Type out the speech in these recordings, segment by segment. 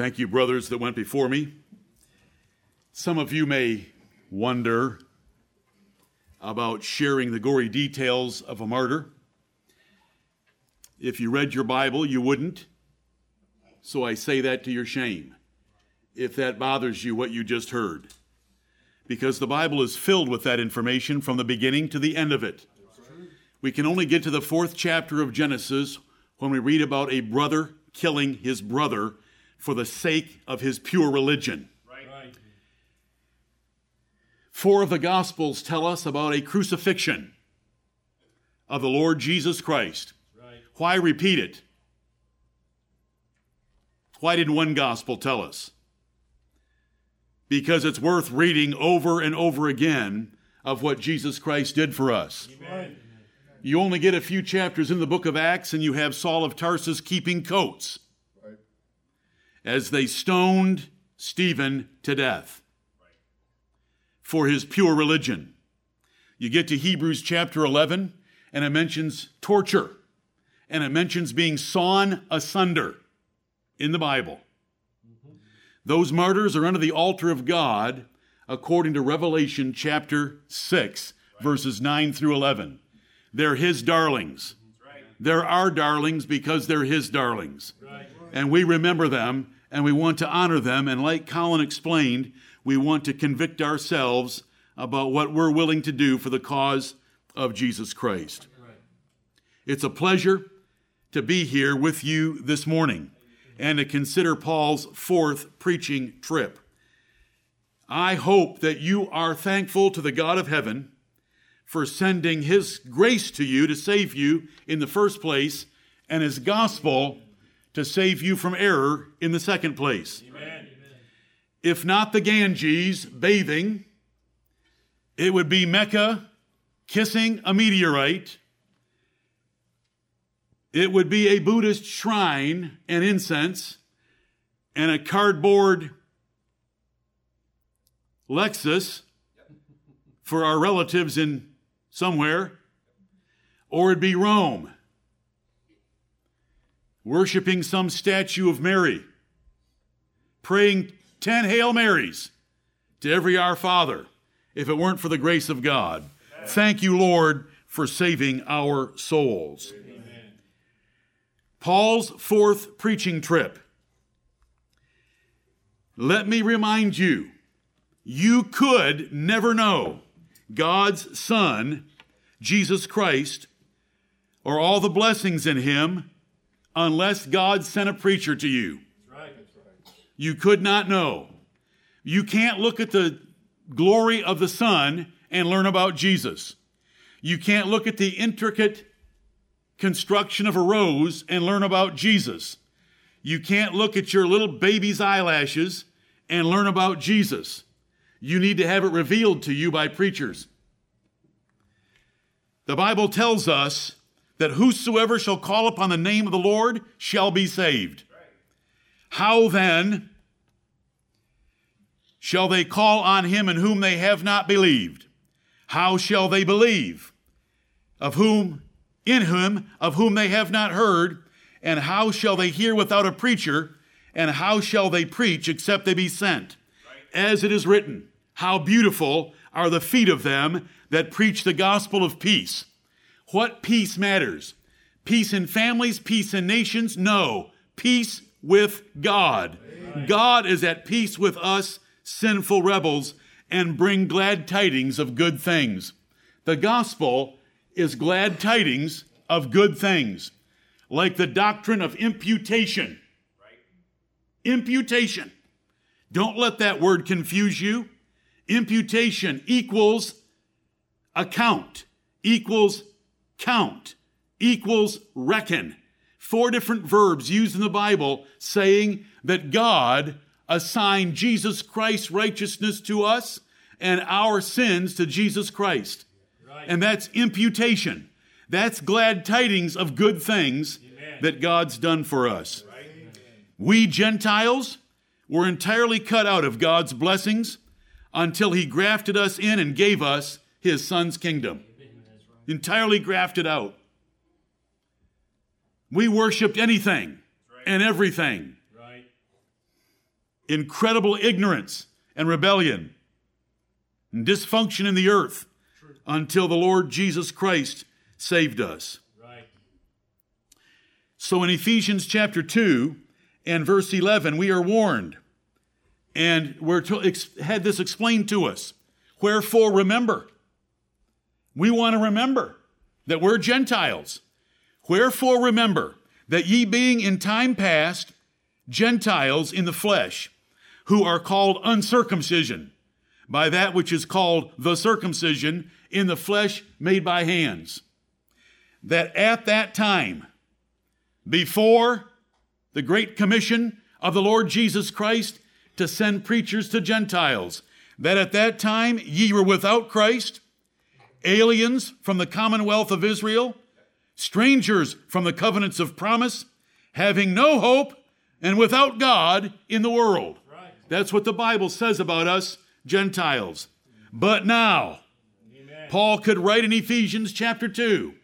Thank you, brothers that went before me. Some of you may wonder about sharing the gory details of a martyr. If you read your Bible, you wouldn't. So I say that to your shame, if that bothers you what you just heard. Because the Bible is filled with that information from the beginning to the end of it. We can only get to the fourth chapter of Genesis when we read about a brother killing his brother for the sake of his pure religion. Right. Four of the Gospels tell us about a crucifixion of the Lord Jesus Christ. Right. Why repeat it? Why did one Gospel tell us? Because it's worth reading over and over again of what Jesus Christ did for us. Amen. You only get a few chapters in the book of Acts, and you have Saul of Tarsus keeping coats. As they stoned Stephen to death for his pure religion. You get to Hebrews chapter 11, and it mentions torture, and it mentions being sawn asunder in the Bible. Mm-hmm. Those martyrs are under the altar of God, according to Revelation chapter 6, right. verses 9 through 11. They're his darlings. They're our darlings because they're his darlings. And we remember them and we want to honor them. And like Colin explained, we want to convict ourselves about what we're willing to do for the cause of Jesus Christ. It's a pleasure to be here with you this morning and to consider Paul's fourth preaching trip. I hope that you are thankful to the God of heaven for sending His grace to you to save you in the first place, and His gospel to save you from error in the second place. Amen. If not the Ganges bathing, it would be Mecca kissing a meteorite. It would be a Buddhist shrine and incense and a cardboard Lexus for our relatives in somewhere, or it'd be Rome, worshiping some statue of Mary, praying 10 Hail Marys to every Our Father, if it weren't for the grace of God. Thank you, Lord, for saving our souls. Amen. Paul's fourth preaching trip. Let me remind you, you could never know God's Son, Jesus Christ, or all the blessings in Him unless God sent a preacher to you. Right. You could not know. You can't look at the glory of the sun and learn about Jesus. You can't look at the intricate construction of a rose and learn about Jesus. You can't look at your little baby's eyelashes and learn about Jesus. You need to have it revealed to you by preachers. The Bible tells us that whosoever shall call upon the name of the Lord shall be saved. How then shall they call on him in whom they have not believed? How shall they believe? Of whom, in whom, of whom they have not heard? And how shall they hear without a preacher? And how shall they preach except they be sent? As it is written, how beautiful are the feet of them that preach the gospel of peace. What peace matters? Peace in families, peace in nations? No. Peace with God. Amen. God is at peace with us, sinful rebels, and bring glad tidings of good things. The gospel is glad tidings of good things, like the doctrine of imputation. Right. Imputation. Don't let that word confuse you. Imputation equals account, equals count, equals reckon. Four different verbs used in the Bible saying that God assigned Jesus Christ's righteousness to us and our sins to Jesus Christ. Right. And that's imputation. That's glad tidings of good things Amen. that God's done for us. Right. We Gentiles were entirely cut out of God's blessings until he grafted us in and gave us his son's kingdom. Entirely grafted out. We worshiped anything right. and everything. Right. incredible ignorance and rebellion and dysfunction in the earth until the Lord Jesus Christ saved us. Right. So in Ephesians chapter 2 and verse 11, we are warned, and we're to, ex, had this explained to us. Wherefore, remember. We want to remember that we're Gentiles. Wherefore, remember that ye being in time past Gentiles in the flesh, who are called uncircumcision, by that which is called the circumcision in the flesh made by hands. That at that time, before the great commission of the Lord Jesus Christ to send preachers to Gentiles, that at that time ye were without Christ, aliens from the commonwealth of Israel, strangers from the covenants of promise, having no hope and without God in the world. Right. That's what the Bible says about us Gentiles. But now. Paul could write in Ephesians chapter 2,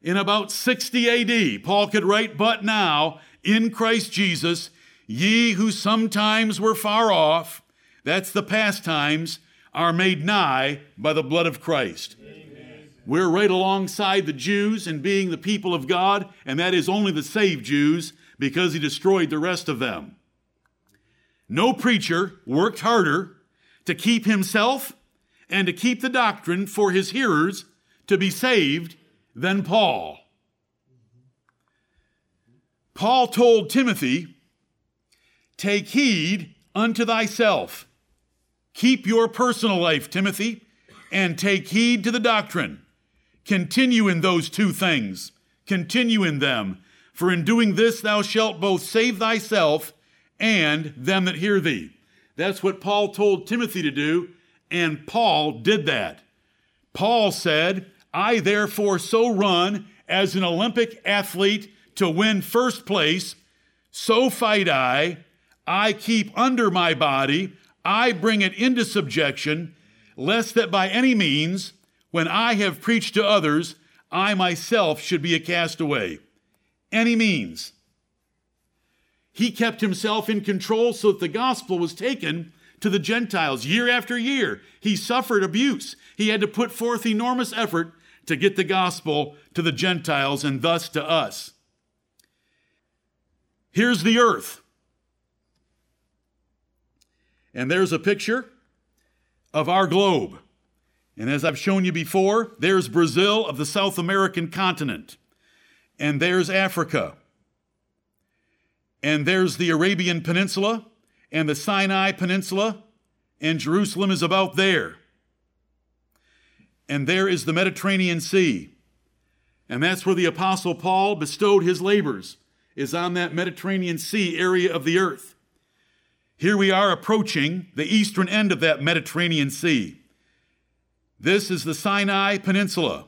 in about 60 AD, Paul could write, But now, in Christ Jesus, ye who sometimes were far off, that's the past times, are made nigh by the blood of Christ. We're right alongside the Jews in being the people of God, and that is only the saved Jews because he destroyed the rest of them. No preacher worked harder to keep himself and to keep the doctrine for his hearers to be saved than Paul. Paul told Timothy, Take heed unto thyself. Keep your personal life, Timothy, and take heed to the doctrine. Continue in those two things. Continue in them. For in doing this thou shalt both save thyself and them that hear thee. That's what Paul told Timothy to do, and Paul did that. Paul said, I therefore so run as an Olympic athlete to win first place, so fight I. I keep under my body, I bring it into subjection, lest that by any means, when I have preached to others, I myself should be a castaway. Any means. He kept himself in control so that the gospel was taken to the Gentiles year after year. He suffered abuse. He had to put forth enormous effort to get the gospel to the Gentiles and thus to us. Here's the earth. And there's a picture of our globe. And as I've shown you before, there's Brazil of the South American continent. And there's Africa. And there's the Arabian Peninsula and the Sinai Peninsula. And Jerusalem is about there. And there is the Mediterranean Sea. And that's where the Apostle Paul bestowed his labors, is on that Mediterranean Sea area of the earth. Here we are approaching the eastern end of that Mediterranean Sea. This is the Sinai Peninsula,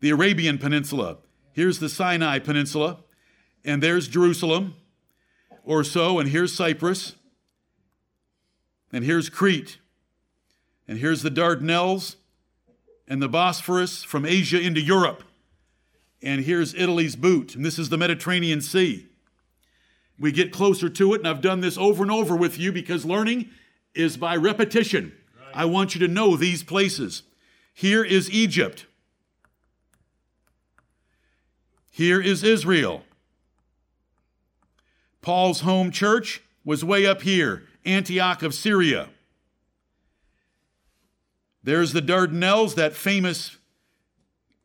the Arabian Peninsula. Here's the Sinai Peninsula, and there's Jerusalem, or so, and here's Cyprus, and here's Crete, and here's the Dardanelles, and the Bosphorus from Asia into Europe, and here's Italy's boot, and this is the Mediterranean Sea. We get closer to it, and I've done this over and over with you because learning is by repetition. Right. I want you to know these places. Here is Egypt. Here is Israel. Paul's home church was way up here, Antioch of Syria. There's the Dardanelles, that famous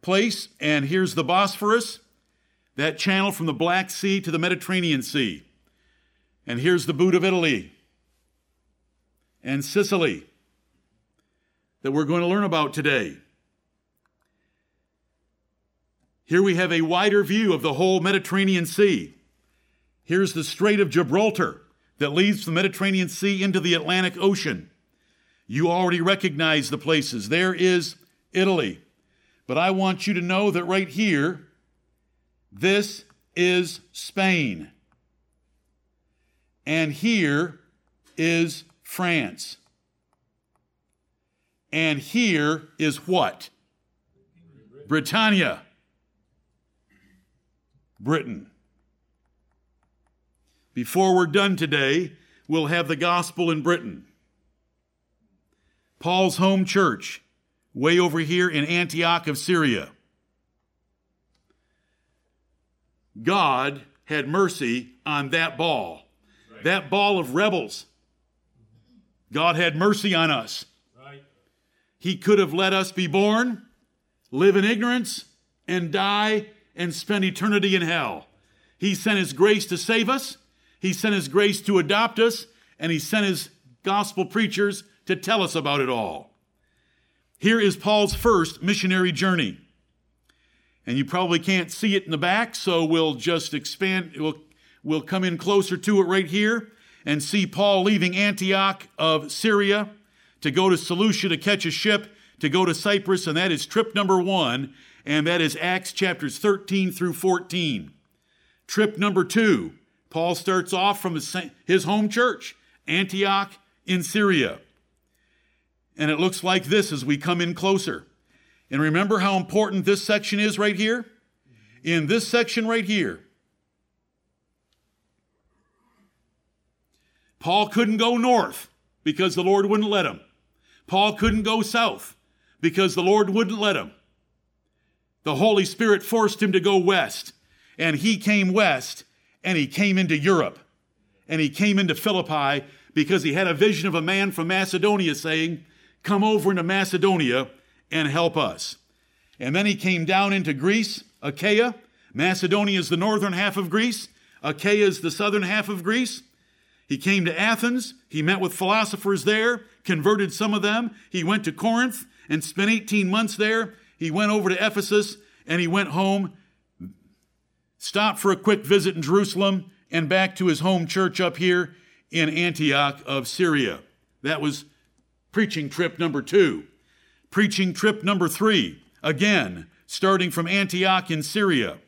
place, and here's the Bosphorus, that channel from the Black Sea to the Mediterranean Sea. And here's the boot of Italy and Sicily that we're going to learn about today. Here we have a wider view of the whole Mediterranean Sea. Here's the Strait of Gibraltar that leads the Mediterranean Sea into the Atlantic Ocean. You already recognize the places. There is Italy. But I want you to know that right here, this is Spain. And here is France. And here is what? Britannia. Britain. Before we're done today, we'll have the gospel in Britain. Paul's home church, way over here in Antioch of Syria. God had mercy on that ball, right. that ball of rebels. God had mercy on us. Right. He could have let us be born, live in ignorance, and die and spend eternity in hell. He sent His grace to save us, He sent His grace to adopt us, and He sent His gospel preachers to tell us about it all. Here is Paul's first missionary journey. And you probably can't see it in the back, so we'll just expand, we'll, we'll come in closer to it right here and see Paul leaving Antioch of Syria to go to Seleucia to catch a ship to go to Cyprus, and that is trip number one, and that is Acts chapters 13 through 14. Trip number two, Paul starts off from his, his home church, Antioch in Syria. And it looks like this as we come in closer. And remember how important this section is right here? In this section right here, Paul couldn't go north because the Lord wouldn't let him. Paul couldn't go south because the Lord wouldn't let him. The Holy Spirit forced him to go west, and he came west and he came into Europe and he came into Philippi because he had a vision of a man from Macedonia saying, Come over into Macedonia and help us. And then he came down into Greece, Achaia. Macedonia is the northern half of Greece, Achaia is the southern half of Greece. He came to Athens. He met with philosophers there, converted some of them. He went to Corinth and spent 18 months there. He went over to Ephesus and he went home, stopped for a quick visit in Jerusalem, and back to his home church up here in Antioch of Syria. That was preaching trip number two. Preaching trip number three, again, starting from Antioch in Syria.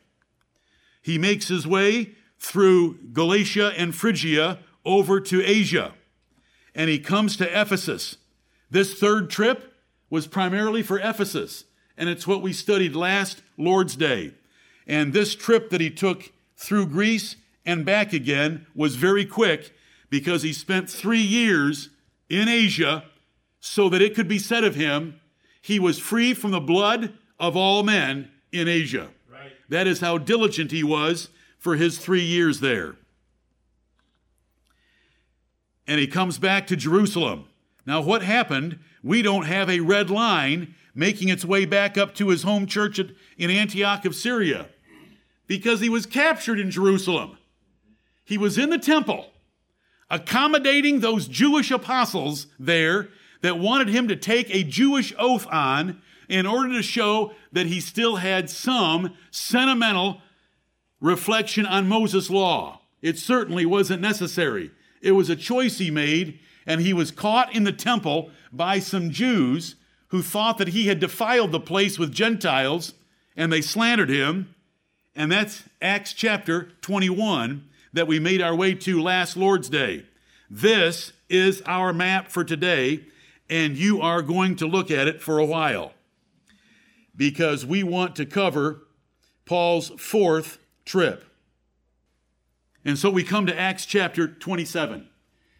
He makes his way through Galatia and Phrygia over to Asia, and he comes to Ephesus. This third trip was primarily for Ephesus, and it's what we studied last Lord's Day. And this trip that he took through Greece and back again was very quick because he spent three years in Asia so that it could be said of him he was free from the blood of all men in Asia. Right. That is how diligent he was for his three years there. And he comes back to Jerusalem. Now, what happened? We don't have a red line making its way back up to his home church in Antioch of Syria because he was captured in Jerusalem. He was in the temple accommodating those Jewish apostles there that wanted him to take a Jewish oath on in order to show that he still had some sentimental reflection on Moses' law. It certainly wasn't necessary. It was a choice he made, and he was caught in the temple by some Jews who thought that he had defiled the place with Gentiles, and they slandered him. And that's Acts chapter 21 that we made our way to last Lord's Day. This is our map for today and you are going to look at it for a while because we want to cover Paul's fourth trip. And so we come to Acts chapter 27.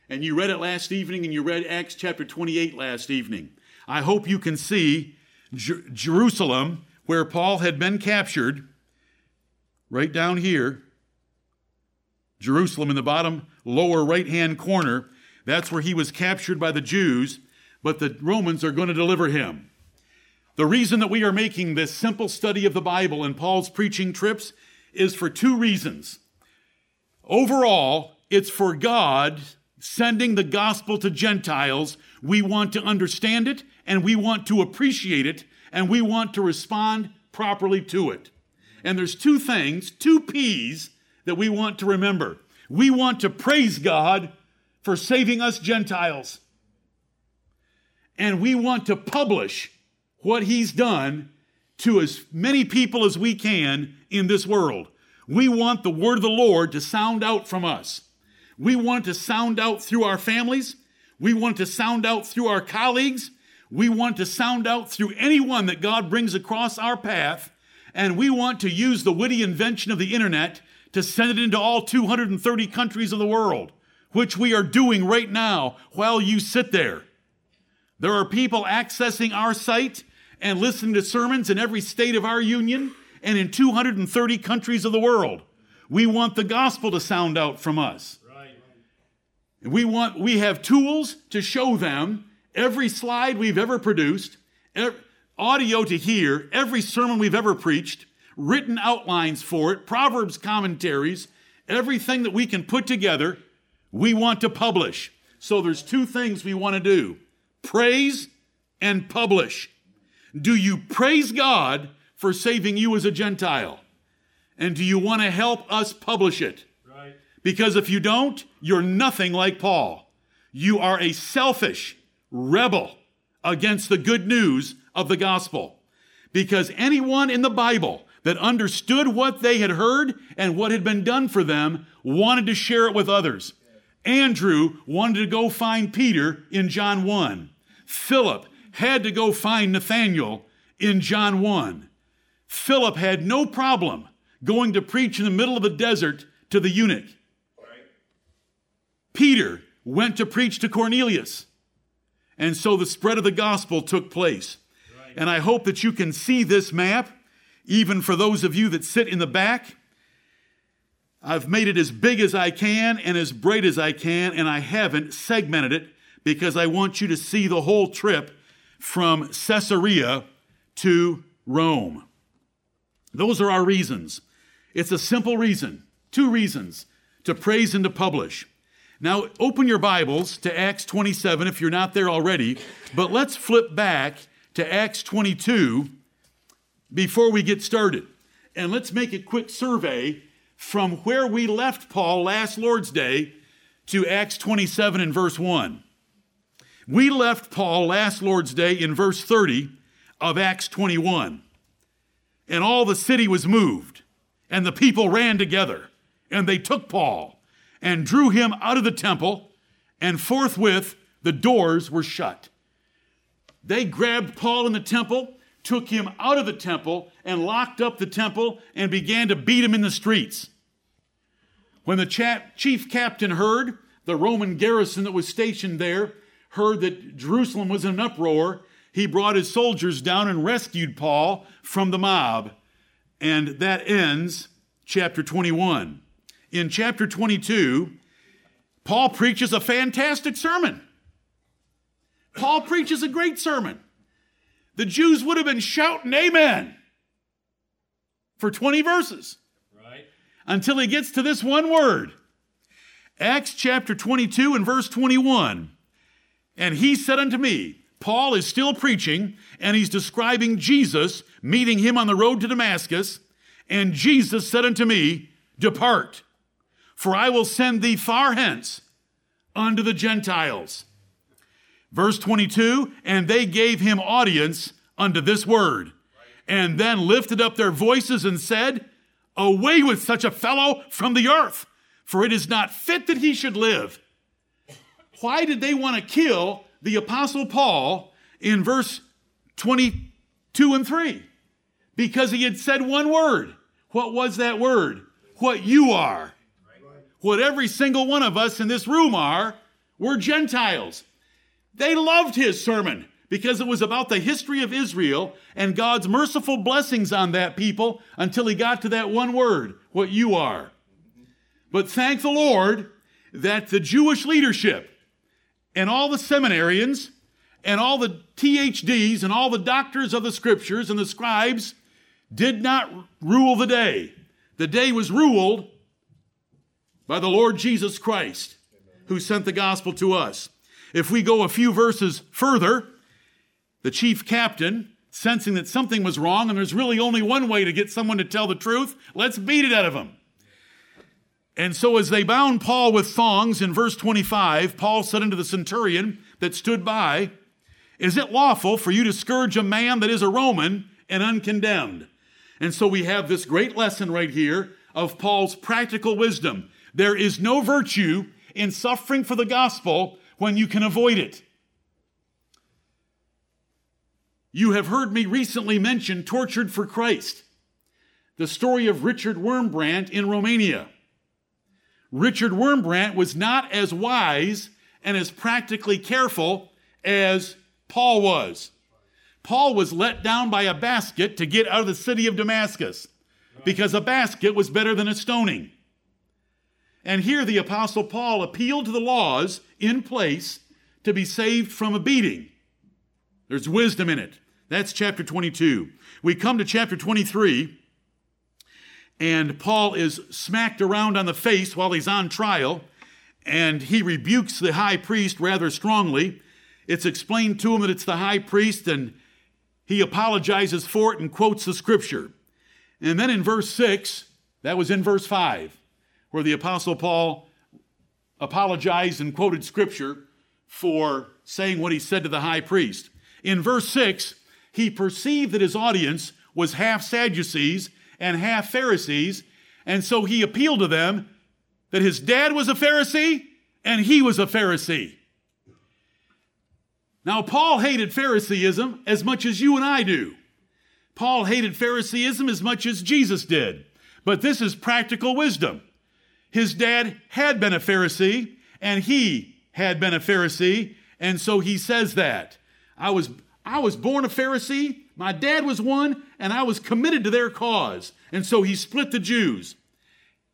And you read it last evening, and you read Acts chapter 28 last evening. I hope you can see Jer- Jerusalem, where Paul had been captured, right down here. Jerusalem in the bottom lower right hand corner. That's where he was captured by the Jews but the Romans are going to deliver him. The reason that we are making this simple study of the Bible and Paul's preaching trips is for two reasons. Overall, it's for God sending the gospel to Gentiles. We want to understand it and we want to appreciate it and we want to respond properly to it. And there's two things, two P's that we want to remember. We want to praise God for saving us Gentiles and we want to publish what he's done to as many people as we can in this world. We want the word of the Lord to sound out from us. We want to sound out through our families. We want to sound out through our colleagues. We want to sound out through anyone that God brings across our path. And we want to use the witty invention of the internet to send it into all 230 countries of the world, which we are doing right now while you sit there. There are people accessing our site and listening to sermons in every state of our union and in 230 countries of the world. We want the gospel to sound out from us. Right. We want we have tools to show them every slide we've ever produced, every, audio to hear, every sermon we've ever preached, written outlines for it, Proverbs commentaries, everything that we can put together, we want to publish. So there's two things we want to do praise and publish. Do you praise God for saving you as a Gentile? And do you want to help us publish it? Right. Because if you don't, you're nothing like Paul. You are a selfish rebel against the good news of the gospel. Because anyone in the Bible that understood what they had heard and what had been done for them wanted to share it with others. Andrew wanted to go find Peter in John 1. Philip had to go find Nathanael in John 1. Philip had no problem going to preach in the middle of the desert to the eunuch. Peter went to preach to Cornelius. And so the spread of the gospel took place. And I hope that you can see this map, even for those of you that sit in the back. I've made it as big as I can and as bright as I can, and I haven't segmented it because I want you to see the whole trip from Caesarea to Rome. Those are our reasons. It's a simple reason, two reasons to praise and to publish. Now, open your Bibles to Acts 27 if you're not there already, but let's flip back to Acts 22 before we get started. And let's make a quick survey from where we left Paul last Lord's Day to Acts 27 and verse 1. We left Paul last Lord's Day in verse 30 of Acts 21. And all the city was moved, and the people ran together, and they took Paul and drew him out of the temple, and forthwith the doors were shut. They grabbed Paul in the temple, took him out of the temple, and locked up the temple and began to beat him in the streets. When the chief captain heard, the Roman garrison that was stationed there heard that Jerusalem was in an uproar, he brought his soldiers down and rescued Paul from the mob. And that ends chapter 21 in chapter 22, Paul preaches a fantastic sermon. Paul preaches a great sermon. The Jews would have been shouting amen for 20 verses. Right. Until he gets to this one word. Acts chapter 22 and verse 21. And he said unto me, Paul is still preaching, and he's describing Jesus meeting him on the road to Damascus. And Jesus said unto me, Depart, for I will send thee far hence unto the Gentiles. Verse 22 And they gave him audience unto this word, and then lifted up their voices and said, Away with such a fellow from the earth, for it is not fit that he should live. Why did they want to kill the Apostle Paul in verse 22 and 3? Because he had said one word. What was that word? What you are what every single one of us in this room are, we're Gentiles. They loved his sermon because it was about the history of Israel and God's merciful blessings on that people until he got to that one word, what you are. But thank the Lord that the Jewish leadership and all the seminarians and all the THDs and all the doctors of the scriptures and the scribes did not rule the day. The day was ruled by the Lord Jesus Christ, who sent the gospel to us. If we go a few verses further, the chief captain, sensing that something was wrong and there's really only one way to get someone to tell the truth, let's beat it out of him. And so, as they bound Paul with thongs in verse 25, Paul said unto the centurion that stood by, Is it lawful for you to scourge a man that is a Roman and uncondemned? And so we have this great lesson right here of Paul's practical wisdom. There is no virtue in suffering for the gospel when you can avoid it. You have heard me recently mention tortured for Christ. the story of Richard Wurmbrand in Romania. Richard Wurmbrand was not as wise and as practically careful as Paul was. Paul was let down by a basket to get out of the city of Damascus because a basket was better than a stoning. And here the Apostle Paul appealed to the laws in place to be saved from a beating. There's wisdom in it. That's chapter 22. We come to chapter 23, and Paul is smacked around on the face while he's on trial, and he rebukes the high priest rather strongly. It's explained to him that it's the high priest, and he apologizes for it and quotes the scripture. And then in verse 6, that was in verse 5, where the Apostle Paul apologized and quoted scripture for saying what he said to the high priest. In verse 6, he perceived that his audience was half Sadducees and half Pharisees, and so he appealed to them that his dad was a Pharisee and he was a Pharisee. Now, Paul hated Phariseeism as much as you and I do. Paul hated Phariseeism as much as Jesus did. But this is practical wisdom. His dad had been a Pharisee, and he had been a Pharisee, and so he says that. I was, I was born a Pharisee, my dad was one, and I was committed to their cause. And so he split the Jews.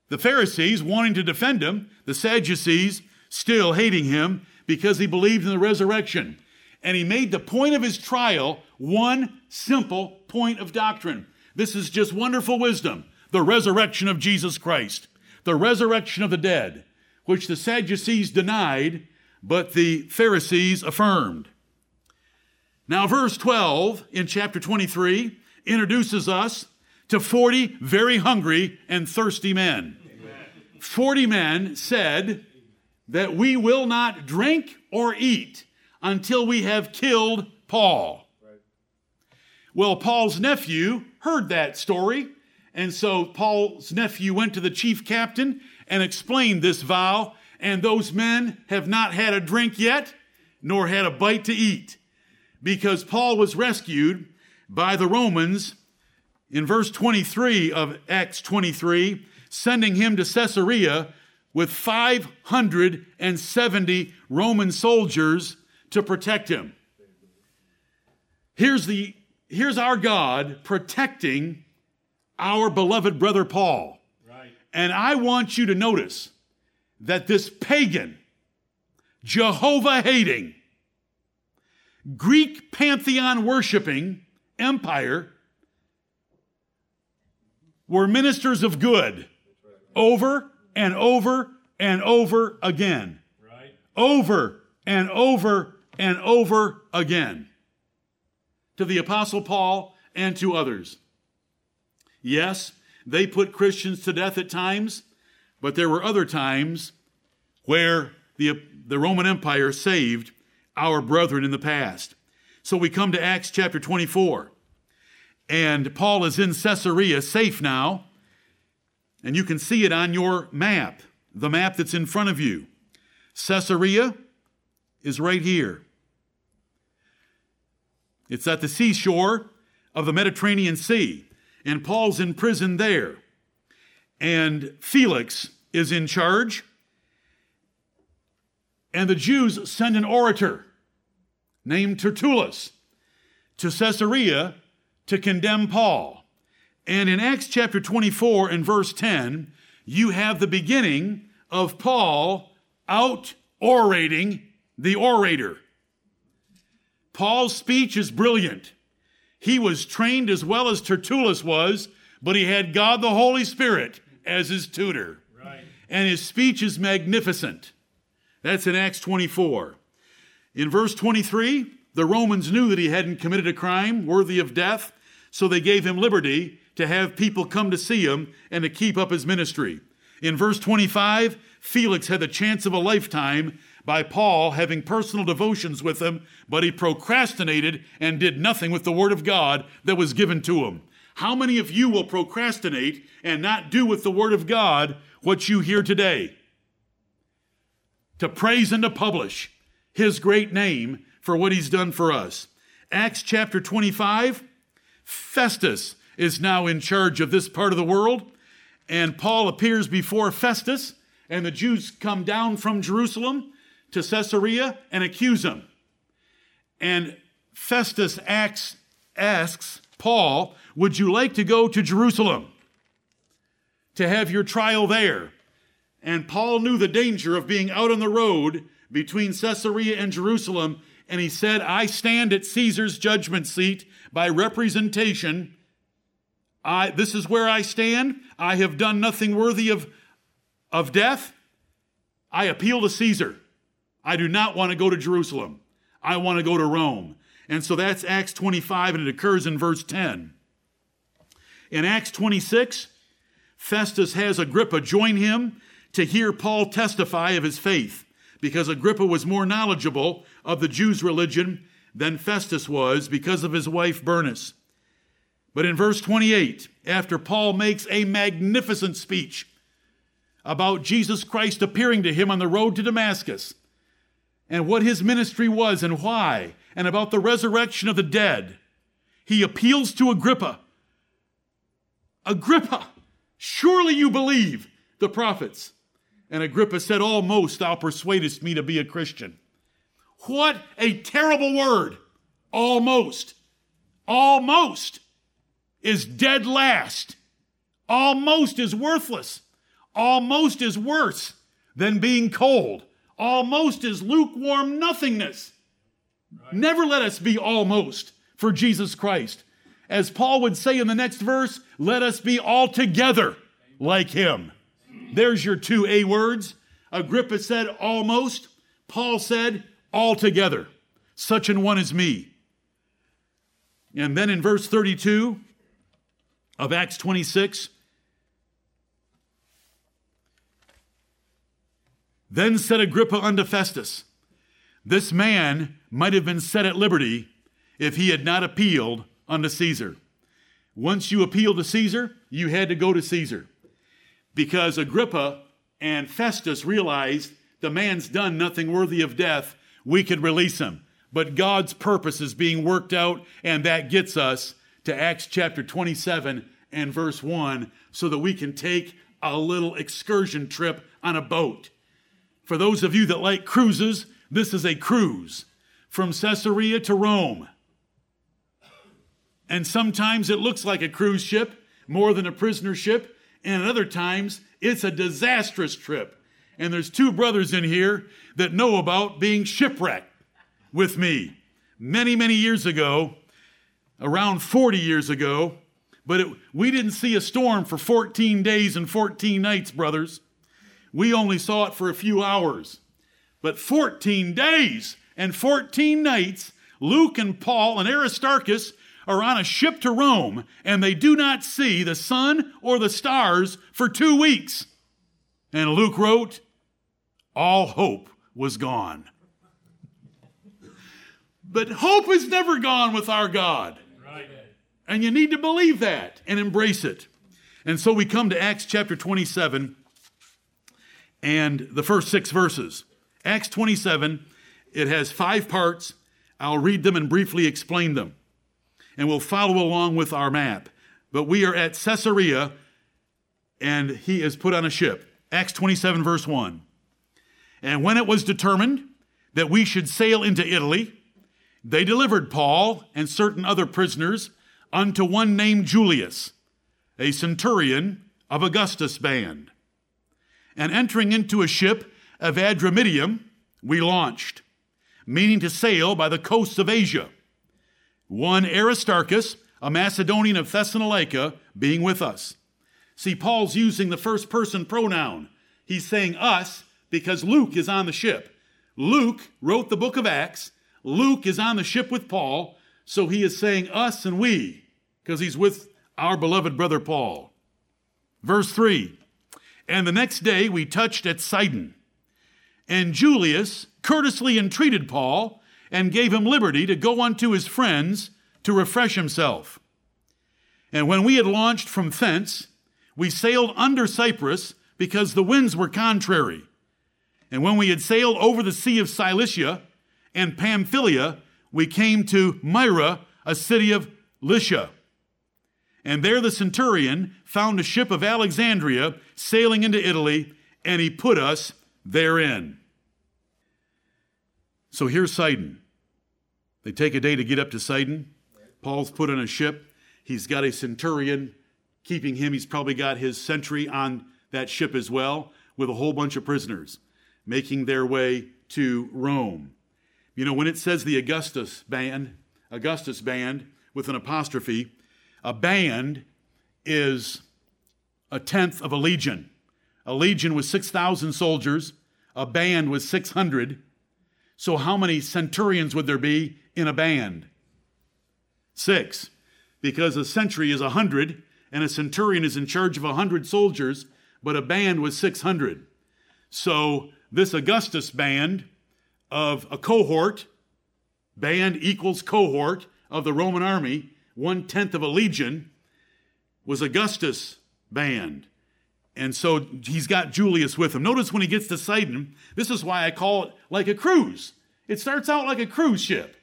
The Pharisees wanting to defend him, the Sadducees still hating him because he believed in the resurrection and he made the point of his trial one simple point of doctrine. This is just wonderful wisdom the resurrection of Jesus Christ, the resurrection of the dead, which the Sadducees denied, but the Pharisees affirmed. Now, verse 12 in chapter 23 introduces us to 40 very hungry and thirsty men. Amen. 40 men said that we will not drink or eat until we have killed Paul. Right. Well, Paul's nephew heard that story, and so Paul's nephew went to the chief captain and explained this vow, and those men have not had a drink yet, nor had a bite to eat, because Paul was rescued by the Romans in verse 23 of Acts 23, sending him to Caesarea with 570 Roman soldiers to protect him. Here's, the, here's our God protecting our beloved brother Paul. Right. And I want you to notice that this pagan, Jehovah hating, Greek pantheon worshiping empire were ministers of good over and over and over again. Right. Over and over and over again to the Apostle Paul and to others. Yes, they put Christians to death at times, but there were other times where the, the Roman Empire saved our brethren in the past. So we come to Acts chapter 24, and Paul is in Caesarea, safe now, and you can see it on your map, the map that's in front of you. Caesarea is right here. It's at the seashore of the Mediterranean Sea, and Paul's in prison there. And Felix is in charge, and the Jews send an orator named Tertullus to Caesarea to condemn Paul. And in Acts chapter 24 and verse 10, you have the beginning of Paul out orating the orator. Paul's speech is brilliant. He was trained as well as Tertullus was, but he had God the Holy Spirit as his tutor. Right. And his speech is magnificent. That's in Acts 24. In verse 23, the Romans knew that he hadn't committed a crime worthy of death, so they gave him liberty to have people come to see him and to keep up his ministry. In verse 25, Felix had the chance of a lifetime by Paul having personal devotions with him, but he procrastinated and did nothing with the Word of God that was given to him. How many of you will procrastinate and not do with the Word of God what you hear today? To praise and to publish His great name for what He's done for us. Acts chapter 25, Festus is now in charge of this part of the world. And Paul appears before Festus, and the Jews come down from Jerusalem to Caesarea and accuse him. And Festus asks, asks Paul, Would you like to go to Jerusalem to have your trial there? And Paul knew the danger of being out on the road between Caesarea and Jerusalem, and he said, I stand at Caesar's judgment seat by representation. I, this is where I stand. I have done nothing worthy of, of death. I appeal to Caesar. I do not want to go to Jerusalem. I want to go to Rome. And so that's Acts 25, and it occurs in verse 10. In Acts 26, Festus has Agrippa join him to hear Paul testify of his faith, because Agrippa was more knowledgeable of the Jews' religion than Festus was because of his wife Bernice. But in verse 28, after Paul makes a magnificent speech about Jesus Christ appearing to him on the road to Damascus, and what his ministry was and why, and about the resurrection of the dead, he appeals to Agrippa. Agrippa, surely you believe the prophets. And Agrippa said, Almost thou persuadest me to be a Christian. What a terrible word. Almost. Almost is dead last. Almost is worthless. Almost is worse than being cold almost is lukewarm nothingness. Right. Never let us be almost for Jesus Christ. As Paul would say in the next verse, let us be altogether like him. There's your two A words. Agrippa said almost. Paul said altogether. Such an one as me. And then in verse 32 of Acts 26, Then said Agrippa unto Festus, This man might have been set at liberty if he had not appealed unto Caesar. Once you appealed to Caesar, you had to go to Caesar. Because Agrippa and Festus realized the man's done nothing worthy of death, we could release him. But God's purpose is being worked out, and that gets us to Acts chapter 27 and verse 1 so that we can take a little excursion trip on a boat. For those of you that like cruises, this is a cruise from Caesarea to Rome. And sometimes it looks like a cruise ship more than a prisoner ship, and at other times it's a disastrous trip. And there's two brothers in here that know about being shipwrecked with me. Many, many years ago, around 40 years ago, but it, we didn't see a storm for 14 days and 14 nights, brothers. We only saw it for a few hours. But 14 days and 14 nights, Luke and Paul and Aristarchus are on a ship to Rome, and they do not see the sun or the stars for two weeks. And Luke wrote, All hope was gone. But hope is never gone with our God. Right. And you need to believe that and embrace it. And so we come to Acts chapter 27 and the first six verses. Acts 27, it has five parts. I'll read them and briefly explain them. And we'll follow along with our map. But we are at Caesarea, and he is put on a ship. Acts 27, verse 1. And when it was determined that we should sail into Italy, they delivered Paul and certain other prisoners unto one named Julius, a centurion of Augustus' band and entering into a ship of Adramyttium, we launched, meaning to sail by the coasts of Asia. One Aristarchus, a Macedonian of Thessalonica, being with us. See, Paul's using the first person pronoun. He's saying us because Luke is on the ship. Luke wrote the book of Acts. Luke is on the ship with Paul, so he is saying us and we because he's with our beloved brother Paul. Verse 3 and the next day we touched at Sidon. And Julius courteously entreated Paul and gave him liberty to go unto his friends to refresh himself. And when we had launched from thence, we sailed under Cyprus because the winds were contrary. And when we had sailed over the sea of Cilicia and Pamphylia, we came to Myra, a city of Lycia. And there the centurion found a ship of Alexandria sailing into Italy, and he put us therein. So here's Sidon. They take a day to get up to Sidon. Paul's put on a ship. He's got a centurion keeping him. He's probably got his sentry on that ship as well, with a whole bunch of prisoners making their way to Rome. You know, when it says the Augustus band, Augustus band with an apostrophe, a band is a tenth of a legion. A legion was 6,000 soldiers, a band was 600. So, how many centurions would there be in a band? Six. Because a century is a 100, and a centurion is in charge of a 100 soldiers, but a band was 600. So, this Augustus band of a cohort, band equals cohort of the Roman army, one tenth of a legion, was Augustus' band. And so he's got Julius with him. Notice when he gets to Sidon, this is why I call it like a cruise. It starts out like a cruise ship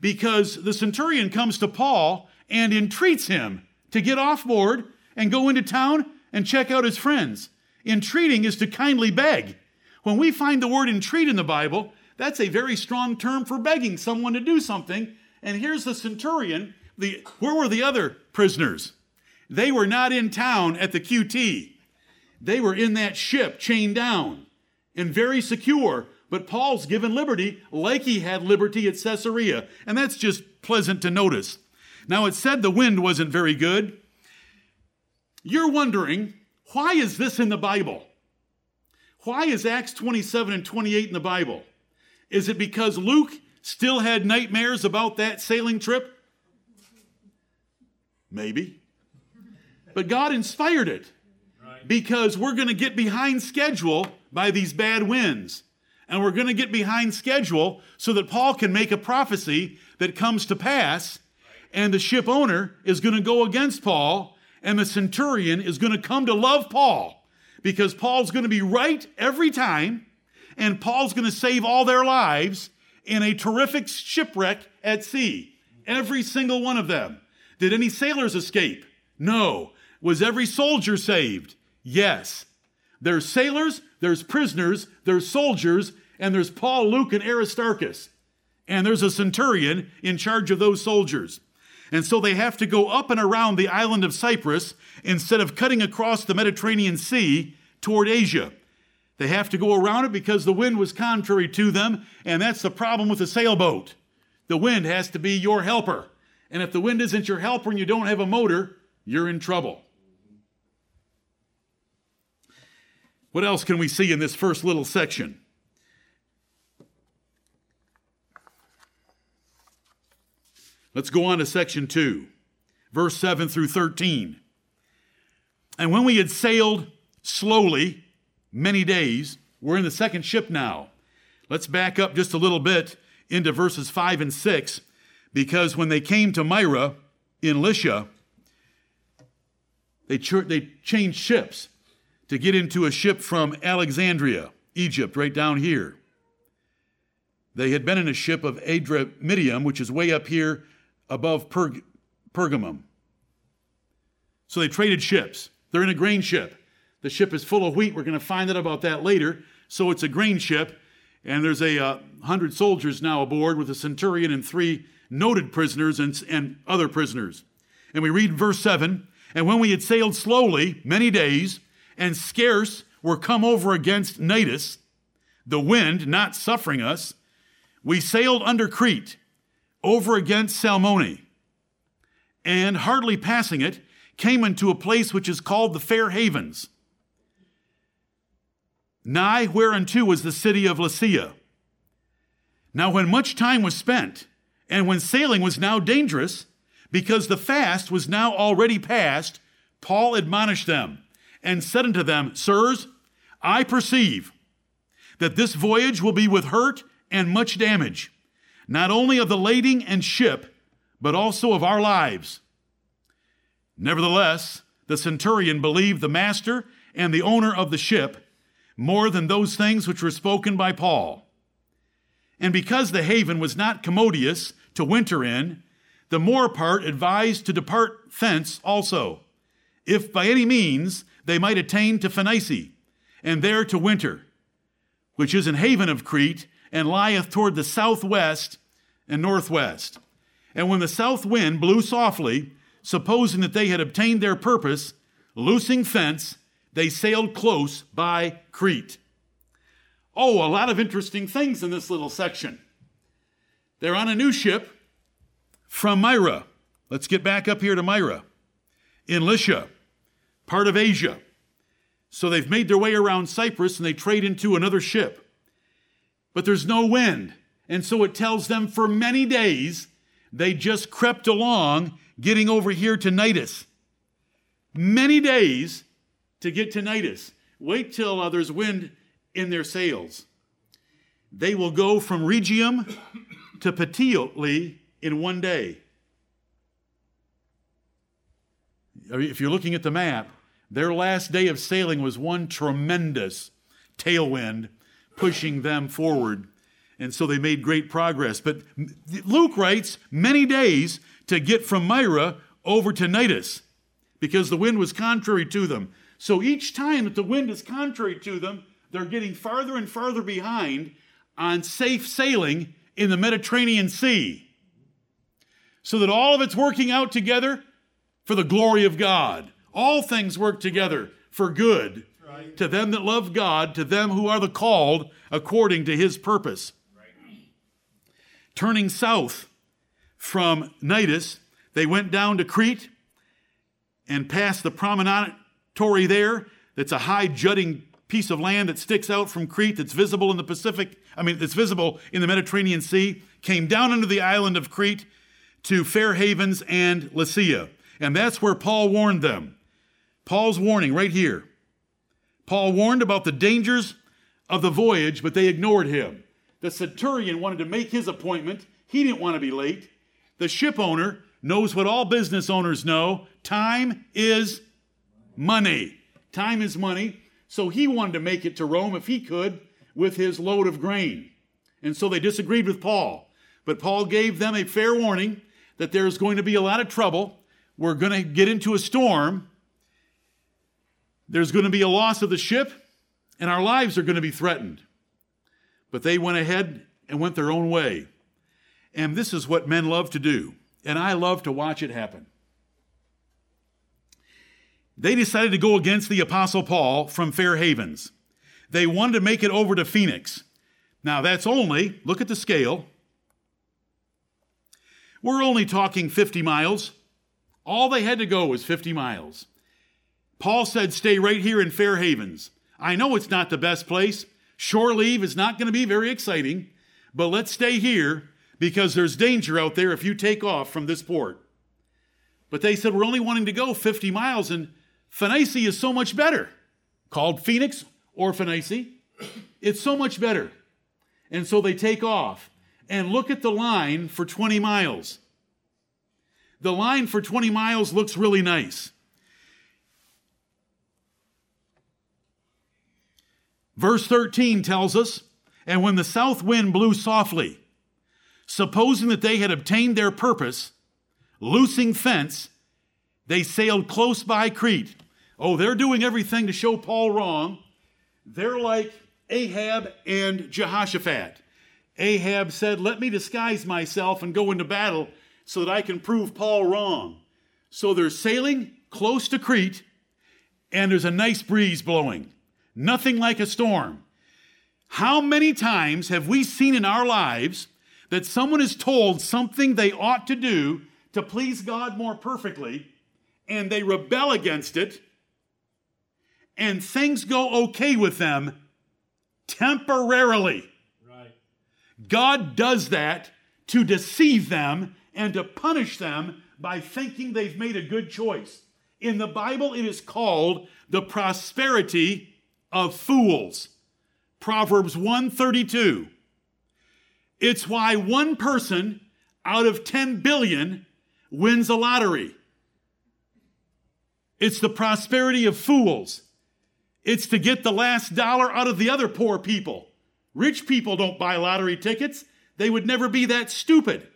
because the centurion comes to Paul and entreats him to get off board and go into town and check out his friends. Entreating is to kindly beg. When we find the word entreat in the Bible, that's a very strong term for begging someone to do something. And here's the centurion. The, where were the other prisoners? They were not in town at the QT. They were in that ship, chained down and very secure. But Paul's given liberty like he had liberty at Caesarea. And that's just pleasant to notice. Now, it said the wind wasn't very good. You're wondering, why is this in the Bible? Why is Acts 27 and 28 in the Bible? Is it because Luke still had nightmares about that sailing trip? Maybe. But God inspired it because we're going to get behind schedule by these bad winds. And we're going to get behind schedule so that Paul can make a prophecy that comes to pass. And the ship owner is going to go against Paul, and the centurion is going to come to love Paul because Paul's going to be right every time and Paul's going to save all their lives in a terrific shipwreck at sea. Every single one of them. Did any sailors escape? No. Was every soldier saved? Yes. There's sailors, there's prisoners, there's soldiers, and there's Paul, Luke, and Aristarchus. And there's a centurion in charge of those soldiers. And so they have to go up and around the island of Cyprus instead of cutting across the Mediterranean Sea toward Asia. They have to go around it because the wind was contrary to them, and that's the problem with a sailboat. The wind has to be your helper. And if the wind isn't your helper and you don't have a motor, you're in trouble. What else can we see in this first little section? Let's go on to section 2, verse 7 through 13. And when we had sailed slowly, many days. We're in the second ship now. Let's back up just a little bit into verses 5 and 6, because when they came to Myra in Lycia, they, ch- they changed ships to get into a ship from Alexandria, Egypt, right down here. They had been in a ship of Adramyttium, which is way up here above Perg- Pergamum. So they traded ships. They're in a grain ship. The ship is full of wheat. We're going to find out about that later. So it's a grain ship, and there's a uh, hundred soldiers now aboard with a centurion and three noted prisoners and, and other prisoners. And we read verse 7 And when we had sailed slowly many days, and scarce were come over against Cnidus, the wind not suffering us, we sailed under Crete, over against Salmone, and hardly passing it, came into a place which is called the Fair Havens. Nigh whereunto was the city of Lasea. Now, when much time was spent, and when sailing was now dangerous, because the fast was now already past, Paul admonished them and said unto them, Sirs, I perceive that this voyage will be with hurt and much damage, not only of the lading and ship, but also of our lives. Nevertheless, the centurion believed the master and the owner of the ship more than those things which were spoken by Paul. And because the haven was not commodious to winter in, the more part advised to depart thence also, if by any means they might attain to Phoenice, and there to winter, which is an haven of Crete, and lieth toward the southwest and northwest. And when the south wind blew softly, supposing that they had obtained their purpose, loosing thence, they sailed close by Crete. Oh, a lot of interesting things in this little section. They're on a new ship from Myra. Let's get back up here to Myra in Lycia, part of Asia. So they've made their way around Cyprus and they trade into another ship. But there's no wind. And so it tells them for many days they just crept along getting over here to Cnidus. Many days to get to Cnidus. Wait till uh, there's wind in their sails. They will go from Rhegium to Puteoli in one day. If you're looking at the map, their last day of sailing was one tremendous tailwind pushing them forward. And so they made great progress. But Luke writes many days to get from Myra over to Cnidus because the wind was contrary to them. So each time that the wind is contrary to them, they're getting farther and farther behind on safe sailing in the Mediterranean Sea. So that all of it's working out together for the glory of God. All things work together for good to them that love God, to them who are the called according to his purpose. Turning south from Cnidus, they went down to Crete and passed the promontory there. That's a high jutting piece of land that sticks out from Crete that's visible in the Pacific, I mean, it's visible in the Mediterranean Sea, came down into the island of Crete to Fair Havens and Lasea. And that's where Paul warned them. Paul's warning right here. Paul warned about the dangers of the voyage, but they ignored him. The centurion wanted to make his appointment. He didn't want to be late. The ship owner knows what all business owners know time is money. Time is money. So he wanted to make it to Rome if he could with his load of grain. And so they disagreed with Paul. But Paul gave them a fair warning that there's going to be a lot of trouble. We're going to get into a storm. There's going to be a loss of the ship, and our lives are going to be threatened. But they went ahead and went their own way. And this is what men love to do. And I love to watch it happen. They decided to go against the Apostle Paul from Fair Havens. They wanted to make it over to Phoenix. Now, that's only, look at the scale. We're only talking 50 miles. All they had to go was 50 miles. Paul said, Stay right here in Fair Havens. I know it's not the best place. Shore leave is not going to be very exciting, but let's stay here because there's danger out there if you take off from this port. But they said, We're only wanting to go 50 miles, and Phoenice is so much better. Called Phoenix or Phoenice. It's so much better. And so they take off and look at the line for 20 miles. The line for 20 miles looks really nice. Verse 13 tells us, and when the south wind blew softly, supposing that they had obtained their purpose, loosing fence, they sailed close by Crete. Oh, they're doing everything to show Paul wrong. They're like Ahab and Jehoshaphat. Ahab said, Let me disguise myself and go into battle so that I can prove Paul wrong. So they're sailing close to Crete, and there's a nice breeze blowing. Nothing like a storm. How many times have we seen in our lives that someone is told something they ought to do to please God more perfectly, and they rebel against it, and things go okay with them temporarily. Right. God does that to deceive them and to punish them by thinking they've made a good choice. In the Bible, it is called the prosperity of fools. Proverbs 132. It's why one person out of 10 billion wins a lottery. It's the prosperity of fools. It's to get the last dollar out of the other poor people. Rich people don't buy lottery tickets. They would never be that stupid.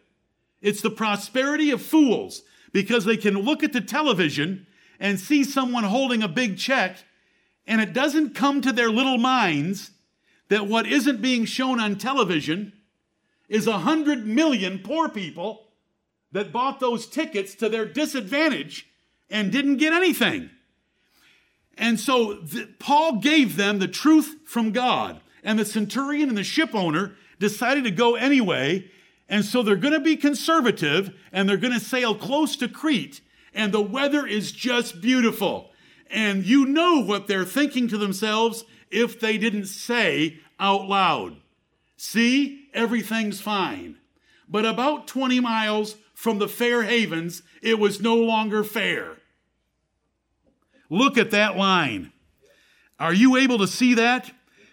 It's the prosperity of fools because they can look at the television and see someone holding a big check, and it doesn't come to their little minds that what isn't being shown on television is a hundred million poor people that bought those tickets to their disadvantage and didn't get anything. And so the, Paul gave them the truth from God. And the centurion and the ship owner decided to go anyway. And so they're going to be conservative and they're going to sail close to Crete. And the weather is just beautiful. And you know what they're thinking to themselves if they didn't say out loud. See, everything's fine. But about 20 miles from the fair havens, it was no longer fair. Look at that line. Are you able to see that?